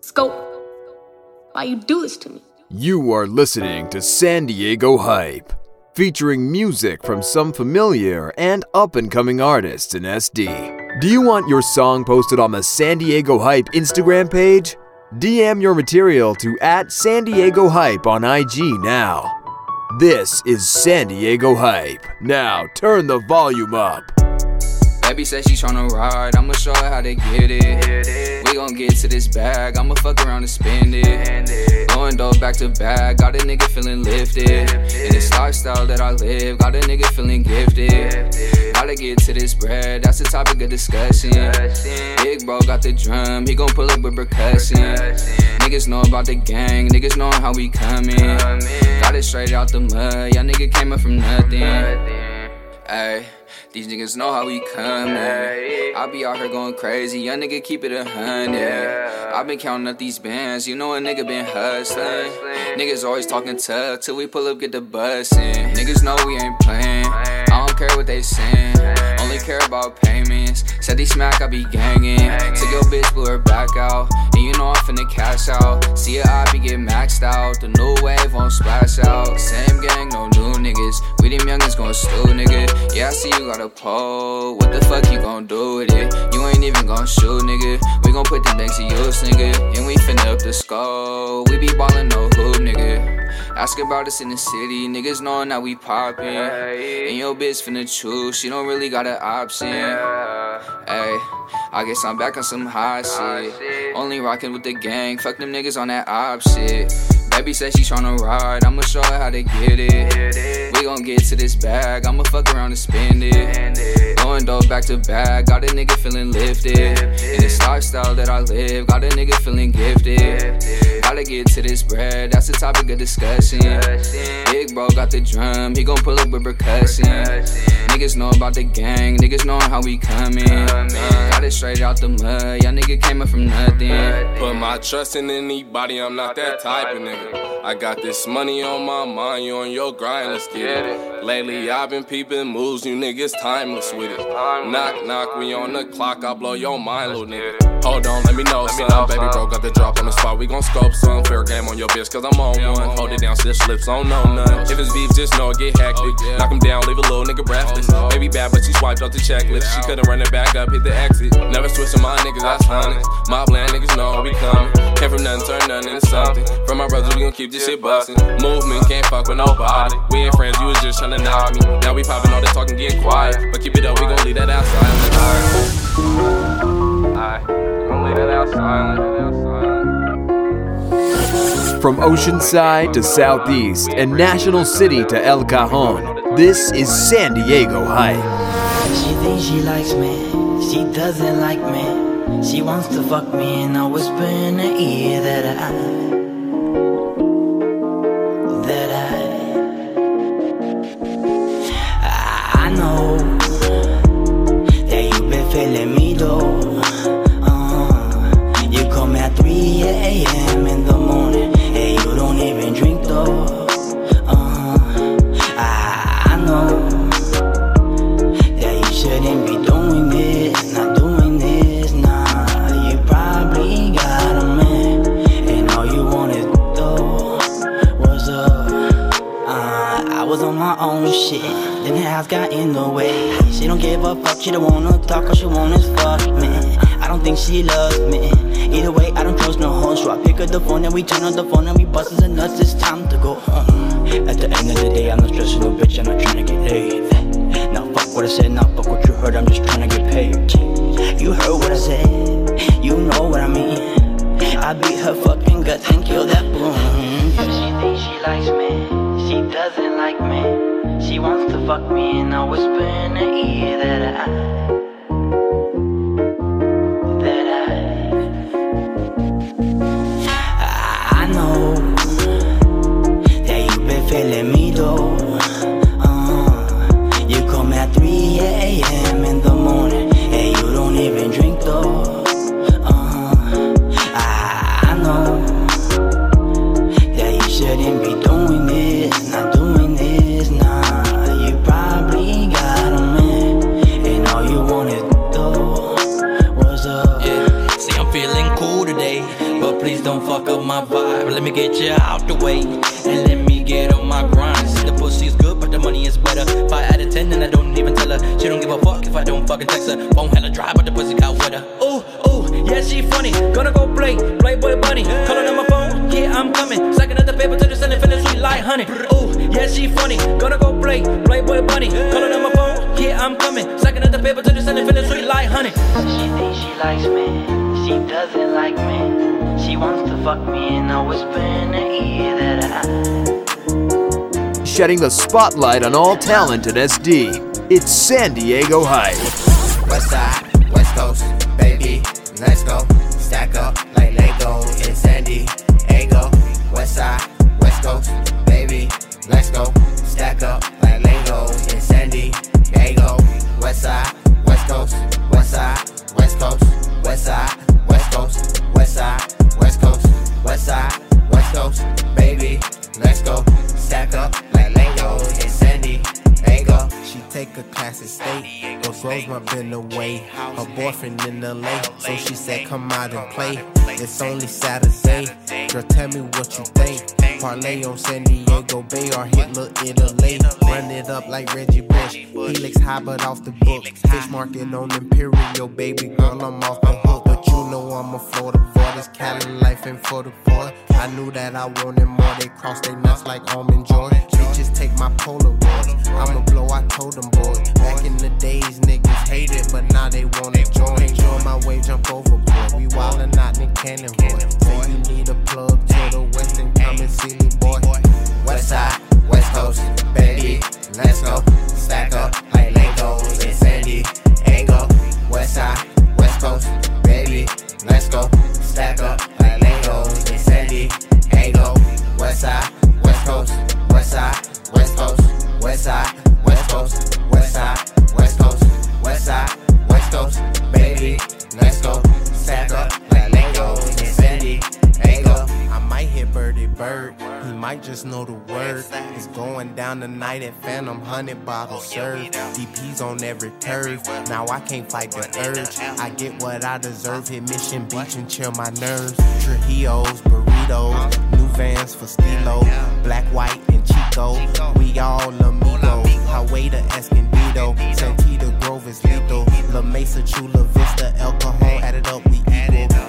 Scope, why you do this to me? You are listening to San Diego Hype, featuring music from some familiar and up and coming artists in SD. Do you want your song posted on the San Diego Hype Instagram page? DM your material to at San Diego Hype on IG now. This is San Diego Hype. Now turn the volume up. Baby said she tryna ride, I'ma show her how to get it. We gon' get to this bag, I'ma fuck around and spend it. Going dope back to back, got a nigga feeling lifted. In this lifestyle that I live, got a nigga feeling gifted. Gotta get to this bread, that's the topic of discussion. Big bro got the drum, he gon' pull up with percussion. Niggas know about the gang, niggas know how we coming. Got it straight out the mud, y'all nigga came up from nothing. Ayy. These niggas know how we come, I be out here going crazy, young nigga keep it a hundred. i been counting up these bands, you know a nigga been hustling. Niggas always talking tough till we pull up, get the bussin'. Niggas know we ain't playing, I don't care what they saying. Only care about payments. Said these smack, I be gangin'. Took your bitch, blew her back out. And you know I'm finna cash out. See a be get maxed out. The new wave won't splash out. Same gang, no new niggas. We them youngins gon' steal, nigga. Yeah, I see you got a pole. What the fuck you gon' do with it? You ain't even gon' shoot, nigga. We gon' put them things to use, nigga. And we finna up the skull. We be ballin' no hoop, nigga. Ask about us in the city, niggas knowing that we poppin'. And your bitch finna choose, she don't really got an option. Hey, I guess I'm back on some hot shit. Only rockin' with the gang, fuck them niggas on that op shit. Baby said she tryna ride, I'ma show her how to get it. We gon' get to this bag, I'ma fuck around and spend it. Dope back to back, got a nigga feeling lifted. In this lifestyle that I live, got a nigga feeling gifted. Gotta get to this bread, that's the topic of discussion. Big bro got the drum, he gon' pull up with percussion. Niggas know about the gang, niggas know how we coming. Got it straight out the mud, y'all nigga came up from nothing. Put my trust in anybody, I'm not that type of nigga. I got this money on my mind, you on your grind, let's get it. Lately I've been peeping moves, you niggas timeless with it. Knock, knock, we on the clock, I blow your mind, little nigga. Hold on, let me know, son. Baby bro got the drop on the spot, we gon' scope some. Fair game on your bitch, cause I'm on one. Hold it down, still slips, don't know none. If it's beef, just know it get hectic. Knock him down, leave a little nigga breathless. Baby bad, but she swiped off the checklist. She couldn't run it back up, hit the exit. Never switching my niggas, that's honest. My bland niggas know we coming. Came from nothing, turn nothing into something. From my brothers, we gon' keep this shit bustin'. Movement can't fuck with nobody. We ain't friends, you was just tryna knock me. Now we poppin' all this talking, getting quiet. But keep it up, we gon' leave that outside. Alright. Gon' leave that outside. From Oceanside to Southeast and National City to El Cajon, this is San Diego Hype. She thinks she likes me, she doesn't like me. She wants to fuck me and I whisper in her ear that I, that I, I know that you've been feeling me though. Uh, you call me at 3 a.m. got in the way. She don't give a fuck, she don't wanna talk, all she want is fuck me. I don't think she loves me. Either way, I don't trust no hoes, so I pick up the phone and we turn on the phone and we bustin' the nuts. It's time to go home. At the end of the day, I'm not stressing no bitch, I'm not trying to get laid. Now fuck what I said, now fuck what you heard, I'm just trying to get paid. You heard what I said, you know what I mean. I beat her fucking guts and kill that boom. She thinks she likes me, she doesn't like me. She wants to fuck me and I whisper in her ear that I. Shedding the spotlight on all talent at SD, it's San Diego Hype. West side, West Coast, baby, let's go. Stack up like Lego in San Diego. West side, West Coast, baby, let's go. Stack up like Lego in San Diego. West side, West Coast, my been away. Her boyfriend in LA, so she said come out and play. It's only Saturday, girl tell me what you think. Parlay on San Diego Bay or hit Little Italy. Run it up like Reggie Bush. Helix high but off the book. Fish market on Imperial, baby girl, I'm off the hook. But you know I'm a Florida boy. This Cali life ain't for the boy. I knew that I wanted more. They cross their nuts like almond joy. Bitches take my Polaroid. I'ma blow, I told them boys. Back in the days, niggas hated, but now they wanna join. Join my way, jump overboard. We wildin' out in Cannon Boy. Say you need a plug to the west and come and see boy. West side, West Coast, baby, let's go. Stack up like Legos in San Diego. West side, West Coast, baby, let's go. Stack up like Legos in San Diego. West side, West Coast, West side, West Coast, West side, might just know the word. It's going down tonight at Phantom, hundred Bottle served. DP's on every curve, now I can't fight the urge. I get what I deserve, hit Mission Beach and chill my nerves. Trujillos, burritos, new vans for Stilo, black, white, and Chico. We all amigos, Highway to Escondido, Santita Grove is lethal. La Mesa, Chula Vista, alcohol, add it up, we equal.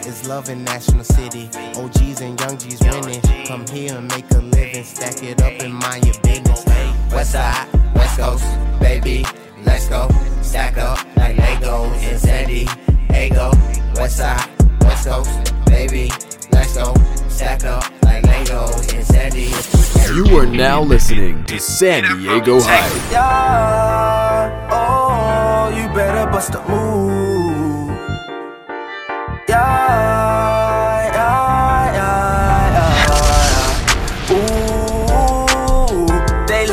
It's love in National City, OGs and young G's winning. Come here and make a living, stack it up and mind your business. West side, West Coast, baby, let's go. Stack up like Legos in San Diego. West side, West Coast, baby, let's go. Stack up like Legos in San Diego. You are now listening to San Diego Hype. Yeah, oh, you better bust a move.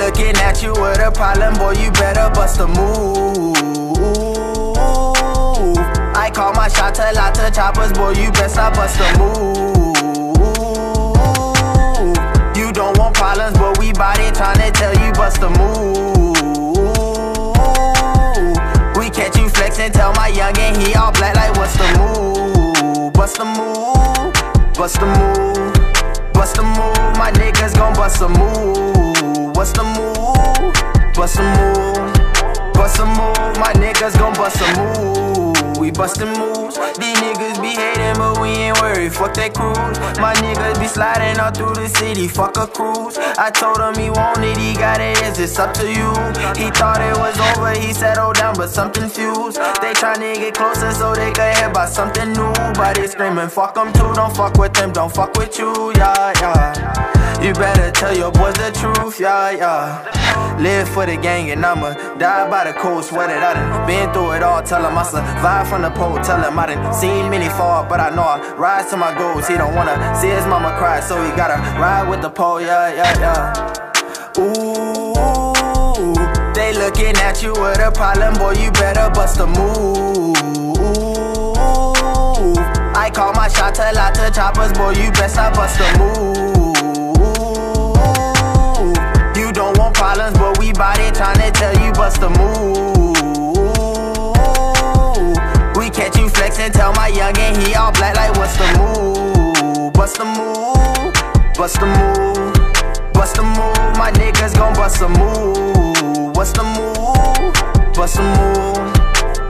Looking at you with a problem, boy. You better bust a move. I call my shot to lot of choppers, boy. You best bust a move. You don't want problems, but we body to tell you bust a move. We catch you flexing, tell my youngin' he all black like what's the move? Bust a move, bust a move, bust a move. My niggas gon' bust a move. What's the move? Bust a move, bust a move. My niggas gon' bust a move. We bustin' moves. These niggas be hating, but we ain't worried. Fuck that cruise. My niggas be sliding all through the city. Fuck a cruise. I told him he wanted, he got it. It's up to you. He thought it was over, he settled down, but something fused. They tryna get closer so they can hear about something new. But they screaming, fuck them too. Don't fuck with them, don't fuck with you. Yeah, yeah. You better tell your boys the truth, yeah, yeah. Live for the gang and I'ma die by the cold, sweat it. I done been through it all, tell him I survived from the pole, tell him I done seen many fall, but I know I rise to my goals. He don't wanna see his mama cry, so he gotta ride with the pole, yeah, yeah, yeah. Ooh, they looking at you with a problem, boy, you better bust a move. I call my shot to lot of choppers, boy, you best not bust a move. Problems, but we body tryna tell you bust a move. We catch you flexing, tell my youngin' he all black like what's the move? bust a move, bust a move, bust a move. My niggas gon' bust a move. What's the move? Bust a move,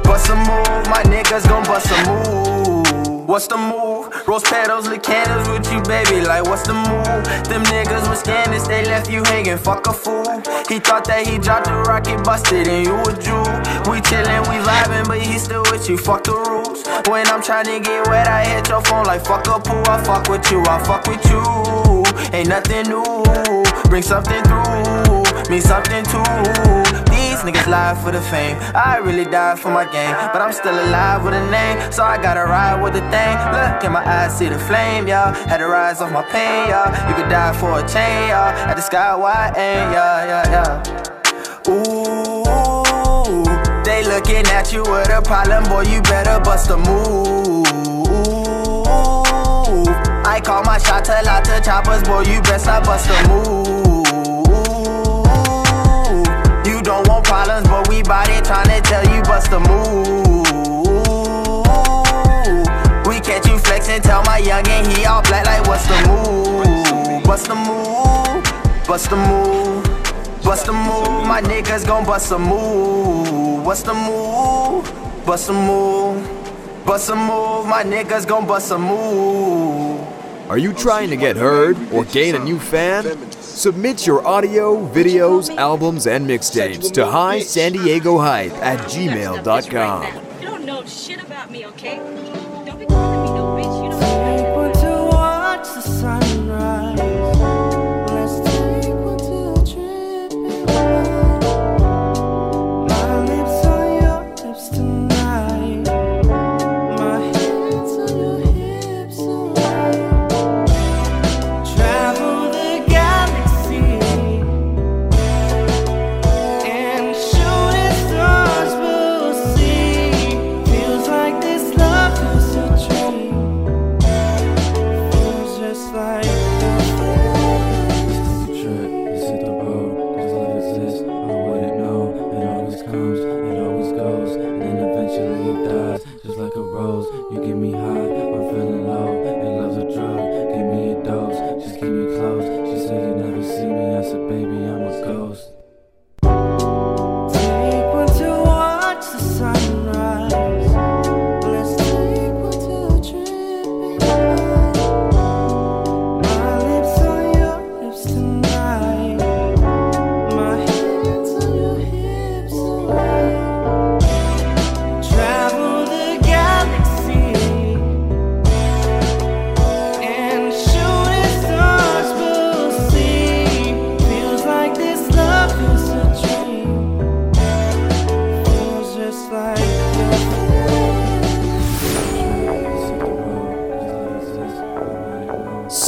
bust a move. My niggas gon' bust a move. What's the move? Rose petals, lit candles with you, baby. Like, what's the move? Them niggas was scandalous, they left you hanging. Fuck a fool. He thought that he dropped the rocket, busted, and you a Jew. We chillin', we vibin', but he still with you. Fuck the rules. When I'm tryna get wet, I hit your phone like fuck a pool. I fuck with you, I fuck with you. Ain't nothing new. Bring something through, mean something too. These niggas lie for the fame. I really died for my game, but I'm still alive with a name, so I gotta ride with the thing. Look in my eyes, see the flame, y'all. Had to rise off my pain, y'all. You could die for a chain, y'all. At the sky wide aim, yeah, yeah, yeah. Ooh, they looking at you with a problem, boy. You better bust a move. I call my shot to lot to choppers, boy. You best not bust a move. Problems, but we bout it tryna tell you bust a move. We catch you flexing, tell my youngin' he all black like what's the move? Bust a move, bust a move, bust a move. My niggas gon' bust a move. What's the move? Bust a move, bust a move. My niggas gon' bust a move. Are you trying to get heard or gain a new fan? Submit your audio, videos, albums, and mixtapes to hi Hype at gmail.com. Don't know shit about me, okay?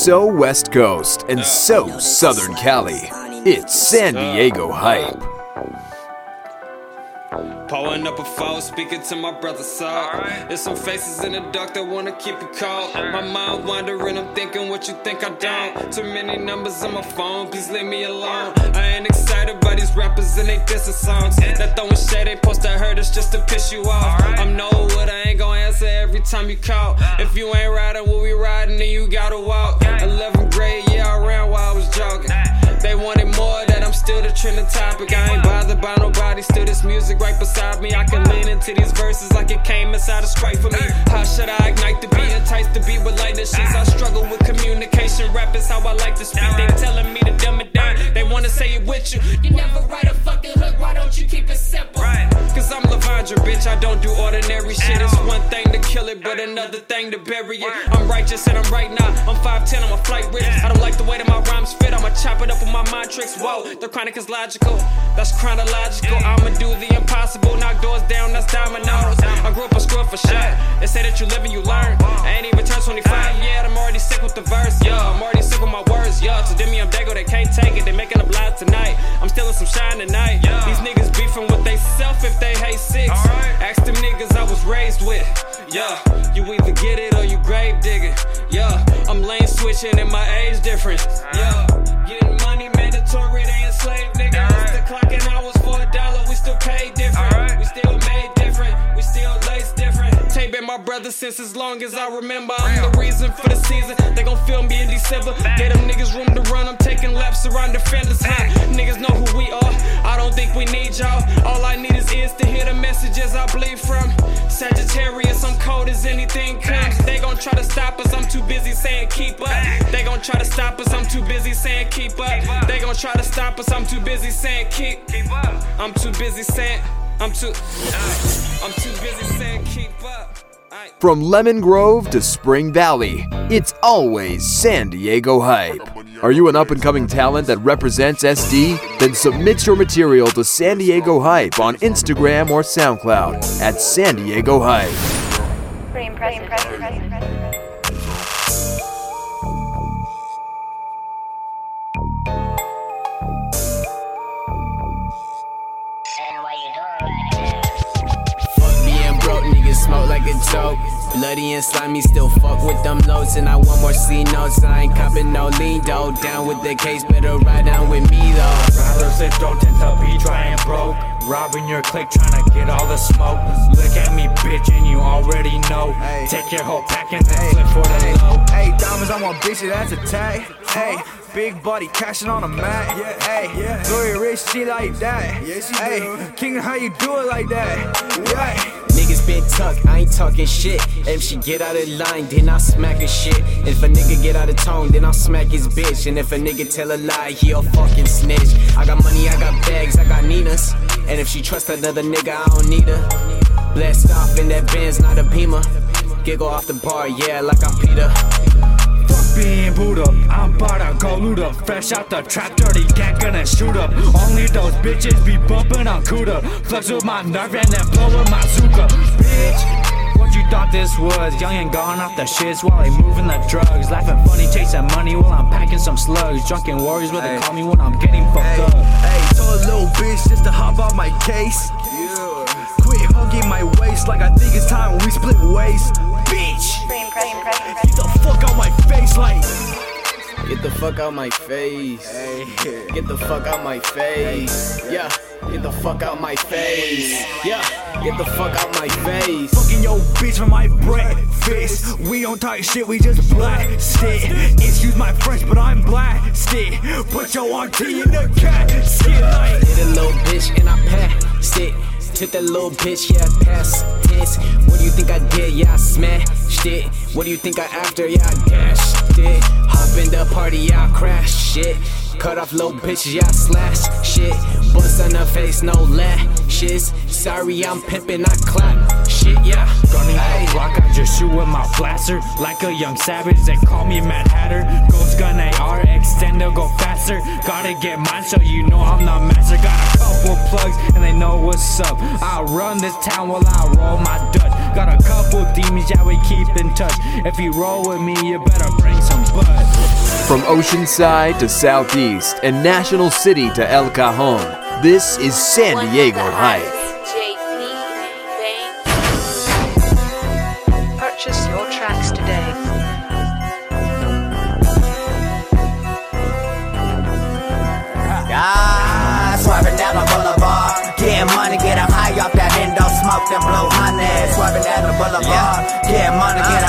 So West Coast and so Southern Cali. It's San Diego Hype. Pulling up a phone, speaking to my brother Saul. There's some faces in the dark that wanna keep you cold. My mind wandering, I'm thinking what you think I don't. Too many numbers on my phone, please leave me alone. I ain't excited by these rappers and they dissing songs. That throwing shade, they post I heard it's just to piss you off. I'm know what I ain't gonna answer every time you call. If you ain't riding, what we riding, then you gotta walk. 11th grade, yeah, I ran while I was jogging. They wanted more, still the trending topic. I ain't bothered by nobody, still this music right beside me. I can lean into these verses like it came inside a sprite for me. How should I ignite the beat, beat with lighter sheets? I struggle with communication, rap is how I like to speak. They telling me to dumb it down, they wanna say it with you. You never write a fucking hook, why don't you keep it simple? Cause I'm Lavandra, bitch, I don't do ordinary shit. It's one thing to kill it, but another thing to bury it. I'm righteous and I'm right now. I'm 5'10, I'm a flight risk. I don't like the way that my rhymes fit, I'ma chop it up with my mind tricks. Whoa, the chronic is logical, that's chronological. I'ma do the impossible, knock doors down, that's dominoes. I grew up a up for shit. They say that you live and you learn. Uh-huh. I ain't even turned 25 yet, I'm already sick with the verse. Yeah, I'm already sick with my words. Yeah, to Demi, I'm Dago, they can't take it. They making a blind tonight. I'm stealing some shine tonight. Yeah. These niggas beefing with they self if they hate six. Ask them niggas I was raised with. Yeah, you either get it or you grave digging. Yeah, I'm lane switching and my age difference. Yeah, getting money mandatory, they enslaved niggas. It's the clock and hours for a dollar, we still pay different. We still made different, we still lace different. Tape in my my brother since as long as I remember. I'm the reason for the season. They gon' feel me in December. Get them niggas room to run. I'm taking laps around defenders. Huh? Niggas know who we are. I don't think we need y'all. All I need is ears to hear the messages I bleed from. Sagittarius, I'm cold as anything comes. They gon' try to stop us. I'm too busy saying keep up. They gon' try to stop us. I'm too busy saying keep up. They gon' try to stop us. I'm too busy saying keep. I'm too busy saying. I'm too. I'm too busy saying keep up. From Lemon Grove to Spring Valley, it's always San Diego Hype. Are you an up and coming talent that represents SD? Then submit your material to San Diego Hype on Instagram or SoundCloud at San Diego Hype. Pretty impressive. Pretty impressive. Smoke like a joke. Bloody and slimy, still fuck with them loads. And I want more C notes. I ain't copping no lean though. Down with the case, better ride down with me though. Brothers that don't tend to be dry and broke. Robbing your clique, trying to get all the smoke. Look at me, bitch, and you already know. Hey. Take your whole pack and then flip for the low. Hey, diamonds, I want bitches that's a tag. Hey, big body cashing on a mat. Yeah, hey, yeah. Glory rich, she like that. yeah hey, King, how you do it like that? Yeah. Niggas been tucked, I ain't talking shit. If she get out of line, then I smack her shit. And If a nigga get out of tone, then I'll smack his bitch. And if a nigga tell a lie, he a fucking snitch. I got money, I got bags, I got Nina's. And if she trust another nigga, I don't need her. Blessed off in that Benz, not a Beamer. Giggle off the bar, yeah, like I'm Peter. Fuck being boot up, I'm about to go loot up. Fresh out the trap, dirty gang gonna shoot up. Only those bitches be bumping on Cuda. Flex with my nerve and then blow with my Zuka. Bitch, what you thought this was? Young and gone off the shits while they moving the drugs. Laughing funny, chasing money while I'm packing some slugs. Drunken warriors, what they call me when I'm getting fucked up. Hey, told a little bitch just to hop out my case. Quit hugging my waist like I think it's time we split ways. Bitch, Pretty impressive. Pretty get the fuck out my face like. Get the fuck out my face. Get the fuck out my face. Yeah. Get the fuck out my face. Yeah. Get the fuck out my face. Fucking yo bitch for my breakfast. We don't talk shit, we just blasted. Excuse my French, but I'm blasted. Put your auntie in the casket like. Hit a little bitch and I passed it. Took that little bitch, yeah, pass this. What do you think I did? Yeah, I smashed it. What do you think I after? Yeah, I dashed it. Hop in the party, yeah, I crashed shit. Cut off little bitches, yeah, I slash shit. Bust on her face, no lashes. Sorry, I'm pimping, I clap shit, yeah. Gunning the block, I just shoot with my blaster. Like a young savage, they call me Mad Hatter. Ghost gun AR, extender, go faster. Gotta get mine so you know I'm the master. Got a couple plugs and they know what's up. I run this town while I roll my Dutch. Got a couple demons, yeah, we keep in touch. If you roll with me, you better bring some bud. From Oceanside to Southeast and National City to El Cajon, this is San Diego Hype. High off that endo smoke, then blow honey. Swerving down the boulevard. Getting money, getting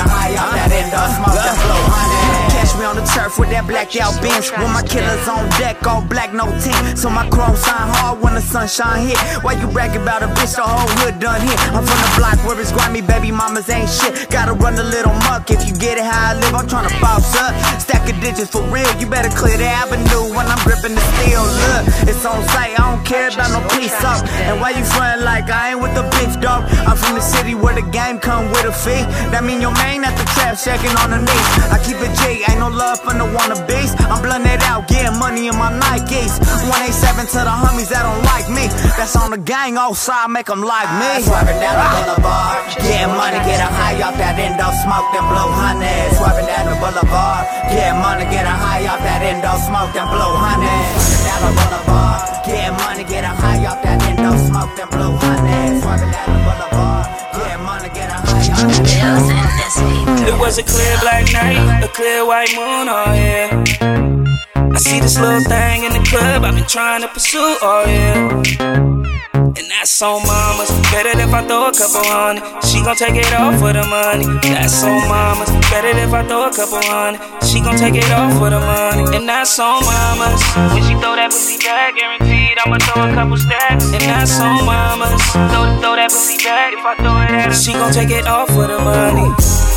turf with that blacked out bench. With my killers on deck, all black, no tint. So my chrome shine hard when the sunshine hit. Why you bragging about a bitch? The whole hood done hit. I'm from the block where it's grimy, baby mamas ain't shit. Gotta run a little muck if you get it how I live. I'm tryna boss up. Stack of digits for real. You better clear the avenue when I'm gripping the steel. Look, it's on sight. I don't care about no peace up. And why you frontin' like I ain't with the bitch, dog? I'm from the city where the game come with a fee. That mean your main at the trap shaking on the knees. I keep it G, ain't no love for no wannabes. I'm blunting it out, getting money in my Nikes. 187 to the homies that don't like me. That's on the gang, outside, make them like me. Ah, swerving down the boulevard, getting money, getting high off that endo smoke, then blow honey. Swerving down the boulevard, getting money, getting high off that endo smoke, then blow honey. Was a clear black night, a clear white moon, oh yeah. I see this little thing in the club I've been trying to pursue, oh yeah. And that's on mamas. Better if I throw a couple hundred. She gon' take it off for the money. That's on mamas. Better if I throw a couple hundred. She gon' take it off for the money. And that's on mamas. When she throw that pussy back, guaranteed I'ma throw a couple stacks. And that's on mamas. Throw, throw that pussy back. If I throw it at her, she gon' take it off for the money.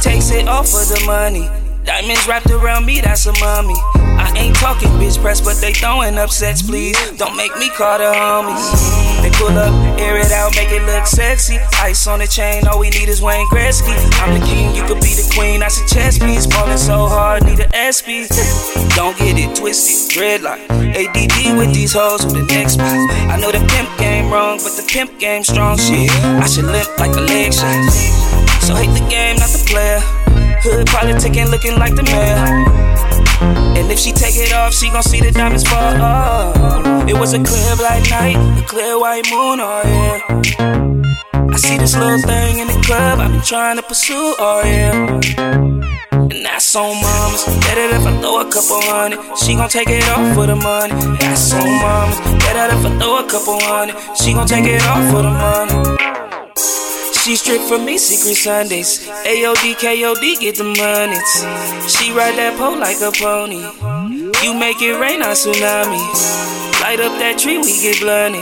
Takes it all for the money. Diamonds wrapped around me, that's a mommy. I ain't talking bitch press, but they throwing up sets, please. Don't make me call the homies. They pull up, air it out, make it look sexy. Ice on the chain, all we need is Wayne Gretzky. I'm the king, you could be the queen. That's a chess piece. Falling so hard, need an SP. Don't get it twisted, dreadlock. ADD with these hoes with the next spot. I know the pimp game wrong, but the pimp game strong. Shit, I should limp like a leg shot. So hate the game, not the player. Hood politicking, looking like the mayor. And if she take it off, she gon' see the diamonds fall off. It was a clear black night, a clear white moon, oh yeah. I see this little thing in the club, I've been trying to pursue, oh yeah. And that's on mamas. Better if I throw a couple hundred. She gon' take it off for the money. That's on mamas. Better if I throw a couple hundred. She gon' take it off for the money. She strict for me, secret Sundays. AOD, KOD, get the money. She ride that pole like a pony. You make it rain on tsunami. Light up that tree, we get blunted.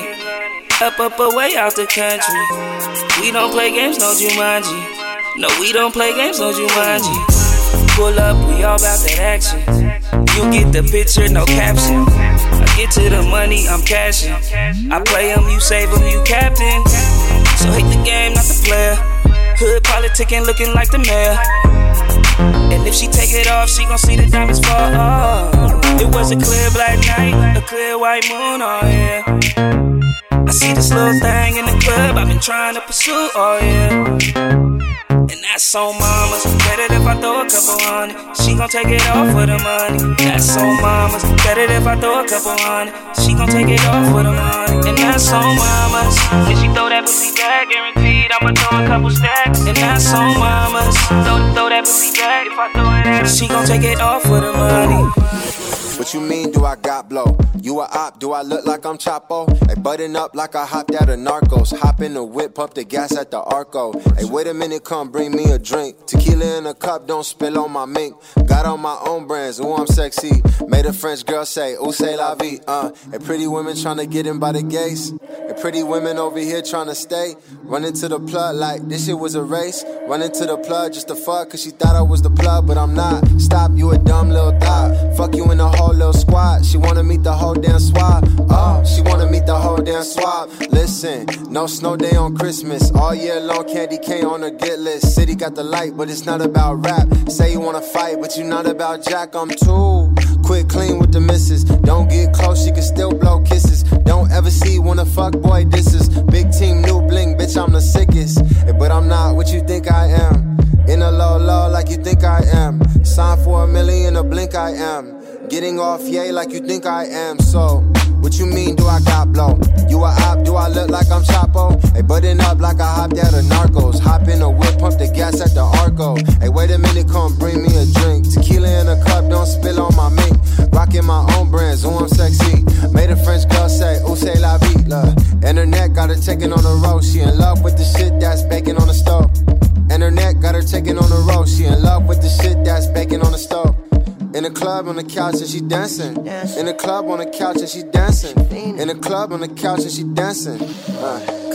Up, up, away out the country. We don't play games, no Jumanji. No, we don't play games, no Jumanji. Pull up, we all about that action. You get the picture, no caption. I get to the money, I'm cashing. I play 'em, you save 'em, you captain. So hate the game, not the player. Hood politicking, looking like the mayor. And if she take it off, she gon' see the diamonds fall off. It was a clear black night, a clear white moon, oh yeah. I see this little thing in the club, I've been trying to pursue, oh yeah. That's on mamas. Better if I throw a couple hundred. She gon' take it off for the money. That's on mamas. Better if I throw a couple hundred. She gon' take it off for the money. And that's on mamas. When she throw that pussy back, guaranteed I'ma throw a couple stacks. And that's on mamas. Throw, throw that pussy back. If I throw it at her, she gon' take it off for the money. What you mean, do I got blow? You a op, do I look like I'm Chapo? Hey, button up like I hopped out of Narcos. Hop in the whip, pump the gas at the Arco. Hey, wait a minute, come bring me a drink. Tequila in a cup, don't spill on my mink. Got on my own brands, ooh, I'm sexy. Made a French girl say, ooh, say la vie, uh. And pretty women tryna get in by the gates. And pretty women over here tryna stay. Run into the plug like this shit was a race. Run into the plug just to fuck, cause she thought I was the plug, but I'm not. Stop, you a dumb little thought. Fuck you in the whole little squad. She wanna meet the whole damn swab. Oh, she wanna meet the whole damn swab. Listen, no snow day on Christmas. All year long, candy cane on the get list. City got the light, but it's not about rap. Say you wanna fight, but you not about Jack. I'm too quick, clean with the misses. Don't get close, she can still blow kisses. Don't ever see when a fuck boy disses. Big team, new bling, bitch, I'm the sickest. Eh, But I'm not what you think I am. In a low low like you think I am. Sign for a million, a blink I am. Getting off yay like you think I am. So, what you mean do I got blow? You a op, do I look like I'm Chapo? Hey, button up like I hopped out of Narcos. Hop in a whip, pump the gas at the Arco. Hey, wait a minute, come bring me a drink. Tequila in a cup, don't spill on my mink. Rocking my own brands, ooh, I'm sexy. Made a French girl say, ooh, say la vie, look. Internet got her taking on the road. She in love with the shit that's baking on the stove. Internet got her taking on the road. She in love with the shit that's baking on the stove. In the club on the couch and she dancing. In the club on the couch and she dancing. In the club on the couch and she dancing. Uh,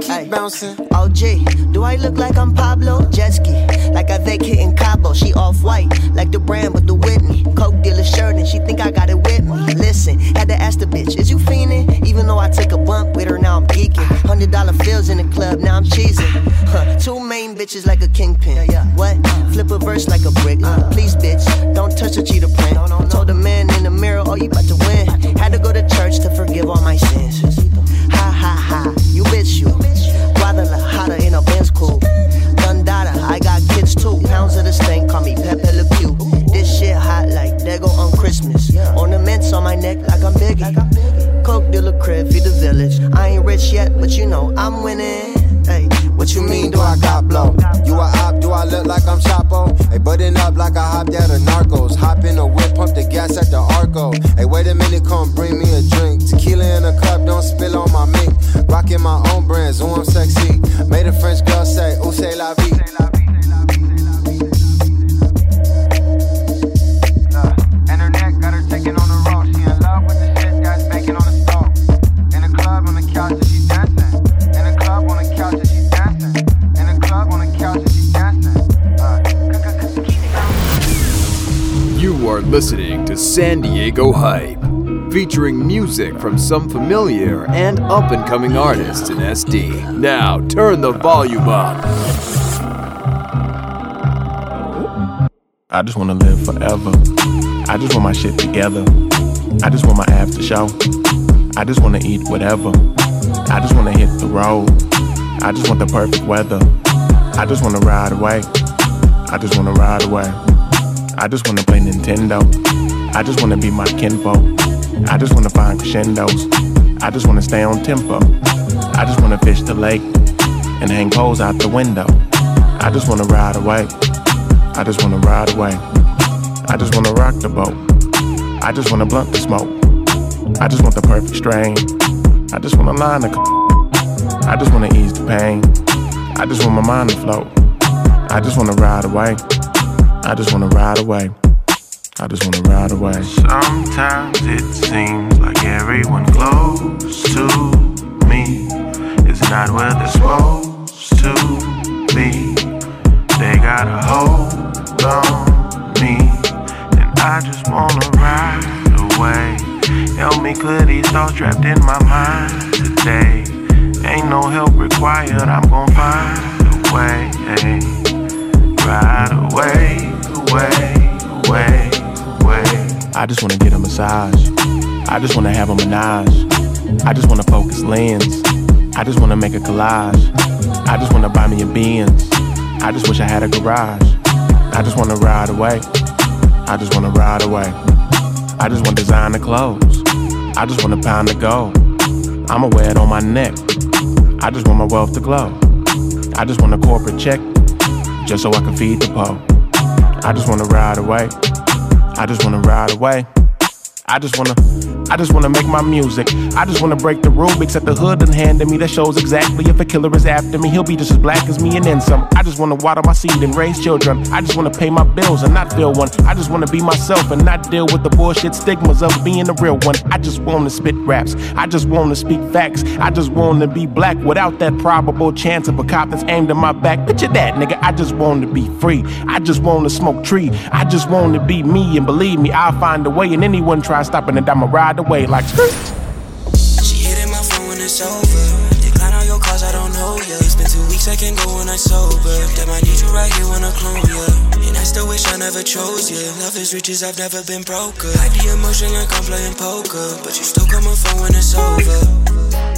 keep bouncing. OG, do I look like I'm Pablo? Jet ski, like I vacate in Cabo. She off white, like the brand with the Whitney. Coke dealer shirt and she think I got it with me. Listen, had to ask the bitch, is you fiendin'? Even though I take a bump with her, now I'm geeking. Hundred dollar bills in the club, now I'm cheesing. Huh, two main bitches like a kingpin. What? Flip a verse like a brick. Please, listening to San Diego Hype, featuring music from some familiar and up and coming artists in SD. Now, turn the volume up. I just wanna live forever. I just want my shit together. I just want my after show. I just wanna eat whatever. I just wanna hit the road. I just want the perfect weather. I just wanna ride away. I just wanna ride away. I just wanna play Nintendo. I just wanna be my kinfolk. I just wanna find crescendos. I just wanna stay on tempo. I just wanna fish the lake and hang poles out the window. I just wanna ride away. I just wanna ride away. I just wanna rock the boat. I just wanna blunt the smoke. I just want the perfect strain. I just wanna line the. c- I just wanna ease the pain. I just want my mind to float. I just wanna ride away. I just wanna ride away. I just wanna ride away. Sometimes it seems like everyone close to me is not where they're supposed to be. They got a hold on me, and I just wanna ride away. Help me clear these thoughts trapped in my mind today. Ain't no help required, I'm gon' find a way. Ride away, away, away, away. I just wanna get a massage. I just wanna have a menage. I just wanna focus lens. I just wanna make a collage. I just wanna buy me a Benz. I just wish I had a garage. I just wanna ride away. I just wanna ride away. I just want designer clothes. I just wanna pound the gold. I'ma wear it on my neck. I just want my wealth to glow. I just want a corporate check just so I can feed the poor. I just wanna ride away. I just wanna ride away. I just wanna, I just wanna make my music. I just wanna break the Rubik's at the hood and handed me that shows exactly if a killer is after me. He'll be just as black as me and then some. I just wanna water my seed and raise children. I just wanna pay my bills and not feel one. I just wanna be myself and not deal with the bullshit stigmas of being the real one. I just wanna spit raps. I just wanna speak facts. I just wanna be black without that probable chance of a cop that's aimed at my back. Picture that, nigga. I just wanna be free. I just wanna smoke tree. I just wanna be me and believe me, I'll find a way. And anyone try stopping it, I'ma ride away like. She hitting my phone when it's over. Decline all your calls, I don't know. It's been two weeks, I can go when I sober. Damn, I need you right here when I clone. And I still wish I never chose ya. Love is riches, I've never been broke. Hide the emotion like I'm playing poker. But you still call my phone when it's over.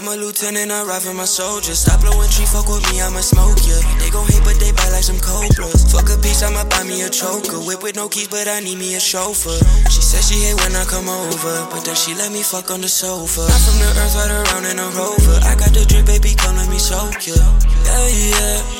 I'm a lieutenant, I ride for my soldiers. Stop blowing tree, fuck with me, I'ma smoke ya. They gon' hate, but they bite like some cobras. Fuck a piece, I'ma buy me a choker. Whip with no keys, but I need me a chauffeur. She said she hate when I come over, but then she let me fuck on the sofa. I'm from the earth, right around in a rover. I got the drip, baby, come let me soak ya. Yeah, yeah.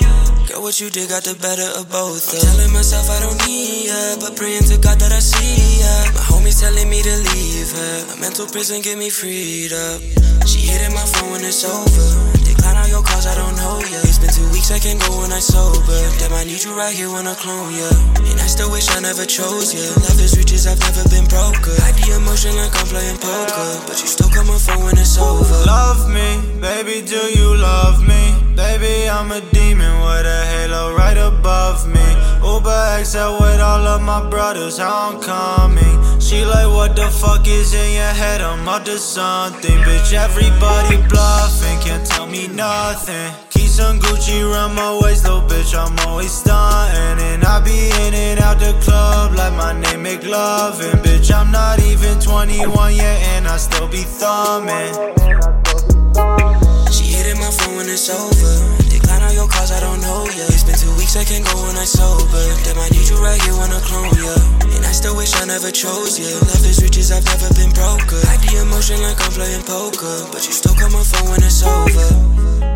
Girl, what you did got the better of both. I'm telling myself I don't need ya, but praying to God that I see ya. My homies telling me to leave her. A mental prison, get me freed up. She hitting my phone when it's over. Decline all your calls, I don't know ya. It's been two weeks, I can't go when I sober. Damn, I need you right here when I clone ya. And I still wish I never chose ya. Love is riches, I've never been broke. Hide the emotion like I'm playing poker, but you still call my phone when it's over. Love me, baby, do you love me? I'm a demon with a halo right above me. Uber XL with all of my brothers, I'm coming. She like, what the fuck is in your head? I'm up to something. Bitch, everybody bluffing, can't tell me nothing. Keep some Gucci around my waist, though, bitch, I'm always stunting. And I be in and out the club like my name McLovin. Bitch, I'm not even 21 yet, and I still be thumbing. She hitting my phone when it's over. All your calls, I don't know ya. It's been two weeks, I can't go when I sober. Damn, I need you right here when I clone ya. And I still wish I never chose ya. Love is riches, I've never been broke. Hide the emotion like I'm playing poker, but you still call my phone when it's over.